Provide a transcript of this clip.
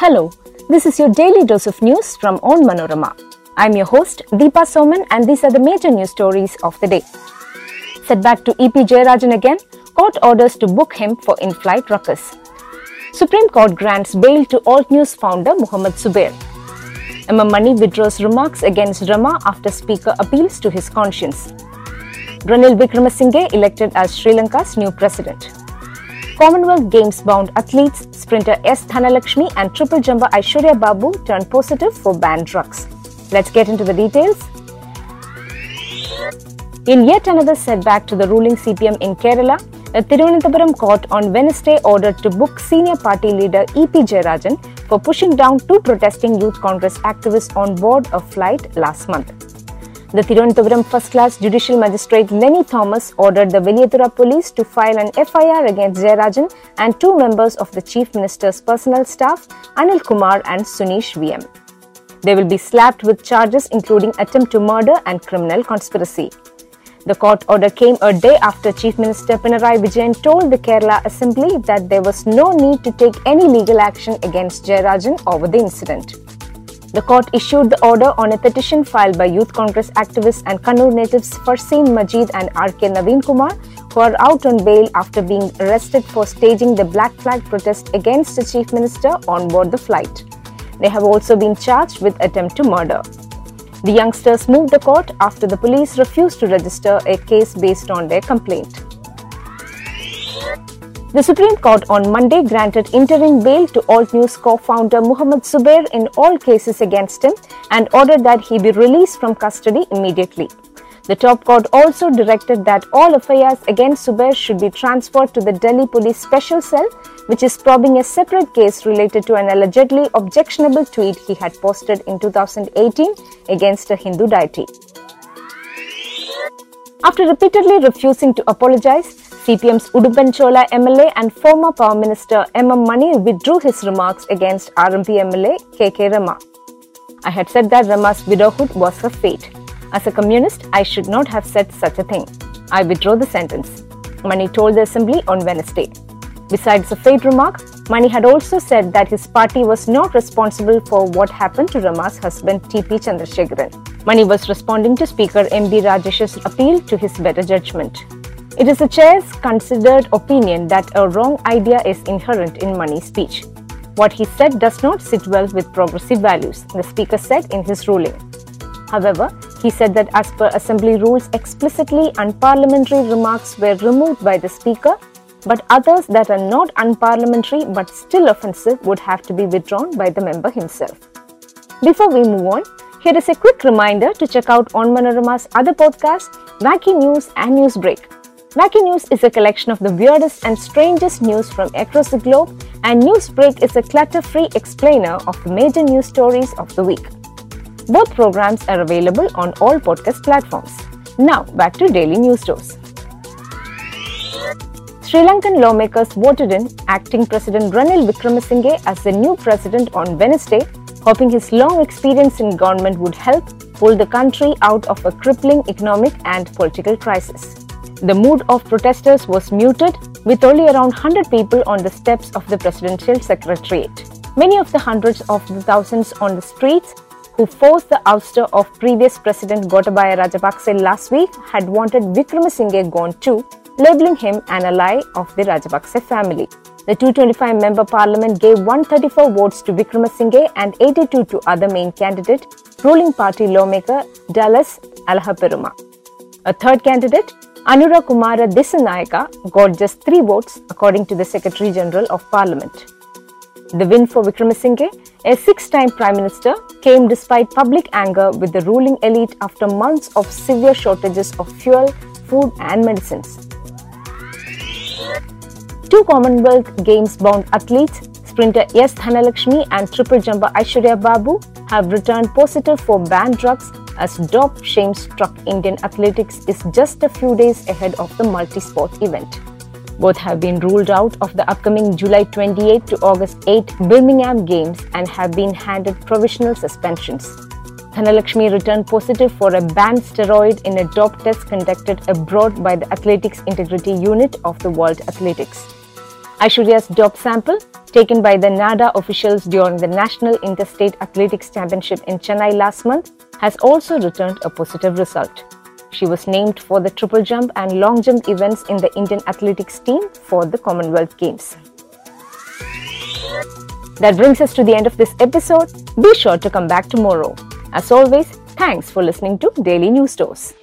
Hello, this is your daily dose of news from Onmanorama. I'm your host Deepa Soman and these are the major news stories of the day. Setback to EP Jayarajan again, court orders to book him for in-flight ruckus. Supreme Court grants bail to Alt News founder Muhammad Zubair. MM Mani withdraws remarks against Rama after Speaker appeals to his conscience. Ranil Wickremesinghe elected as Sri Lanka's new president. Commonwealth Games bound athletes sprinter S. Dhanalakshmi and triple jumper Aishwarya Babu turned positive for banned drugs. Let's get into the details. In yet another setback to the ruling CPM in Kerala, a Thiruvananthapuram court on Wednesday ordered to book senior party leader E.P. Jayarajan for pushing down two protesting Youth Congress activists on board a flight last month. The Thiruvananthapuram First Class Judicial Magistrate Lenny Thomas ordered the Valiyathura police to file an FIR against Jayarajan and two members of the Chief Minister's personal staff, Anil Kumar and Sunish VM. They will be slapped with charges including attempt to murder and criminal conspiracy. The court order came a day after Chief Minister Pinarayi Vijayan told the Kerala Assembly that there was no need to take any legal action against Jayarajan over the incident. The court issued the order on a petition filed by Youth Congress activists and Kannur natives Farseen Majid and R.K. Naveen Kumar, who are out on bail after being arrested for staging the Black Flag protest against the Chief Minister on board the flight. They have also been charged with attempt to murder. The youngsters moved the court after the police refused to register a case based on their complaint. The Supreme Court on Monday granted interim bail to Alt News co-founder Muhammad Zubair in all cases against him and ordered that he be released from custody immediately. The top court also directed that all FIRs against Zubair should be transferred to the Delhi Police Special Cell, which is probing a separate case related to an allegedly objectionable tweet he had posted in 2018 against a Hindu deity. After repeatedly refusing to apologize, CPM's Udumbanchola MLA and former Power Minister MM Mani withdrew his remarks against RMP MLA KK Rama. I had said that Rama's widowhood was her fate. As a communist, I should not have said such a thing. I withdraw the sentence. Mani told the assembly on Wednesday. Besides the fate remark, Mani had also said that his party was not responsible for what happened to Rama's husband TP Chandrasekharan. Mani was responding to Speaker MB Rajesh's appeal to his better judgment. It is the chair's considered opinion that a wrong idea is inherent in Mani speech. What he said does not sit well with progressive values, the speaker said in his ruling. However, he said that as per assembly rules, explicitly unparliamentary remarks were removed by the speaker, but others that are not unparliamentary but still offensive would have to be withdrawn by the member himself. Before we move on, here is a quick reminder to check out Onmanorama's other podcasts, Wacky News and Newsbreak. Wacky News is a collection of the weirdest and strangest news from across the globe, and Newsbreak is a clutter free explainer of the major news stories of the week. Both programs are available on all podcast platforms. Now, back to daily news dose. Sri Lankan lawmakers voted in acting President Ranil Wickremesinghe as the new president on Wednesday, hoping his long experience in government would help pull the country out of a crippling economic and political crisis. The mood of protesters was muted, with only around 100 people on the steps of the presidential secretariat. Many of the hundreds of the thousands on the streets who forced the ouster of previous President Gotabaya Rajapakse last week had wanted Wickremesinghe gone too, labeling him an ally of the Rajapakse family. The 225 member parliament gave 134 votes to Wickremesinghe and 82 to other main candidate, ruling party lawmaker Dullas Alahapperuma. A third candidate, Anura Kumara Dissanayake, got just three votes according to the Secretary General of Parliament. The win for Wickremesinghe, a six-time Prime Minister, came despite public anger with the ruling elite after months of severe shortages of fuel, food and medicines. Two Commonwealth Games bound athletes, sprinter S. Dhanalakshmi and triple jumper Aishwarya Babu, have returned positive for banned drugs as dope shame struck Indian athletics is just a few days ahead of the multi-sport event. Both have been ruled out of the upcoming July 28 to August 8 Birmingham Games and have been handed provisional suspensions. Dhanalakshmi returned positive for a banned steroid in a dope test conducted abroad by the Athletics Integrity Unit of the World Athletics. Aishwarya's dope sample, taken by the NADA officials during the National Interstate Athletics Championship in Chennai last month, has also returned a positive result. She was named for the triple jump and long jump events in the Indian athletics team for the Commonwealth Games. That brings us to the end of this episode. Be sure to come back tomorrow. As always, thanks for listening to Daily News Dose.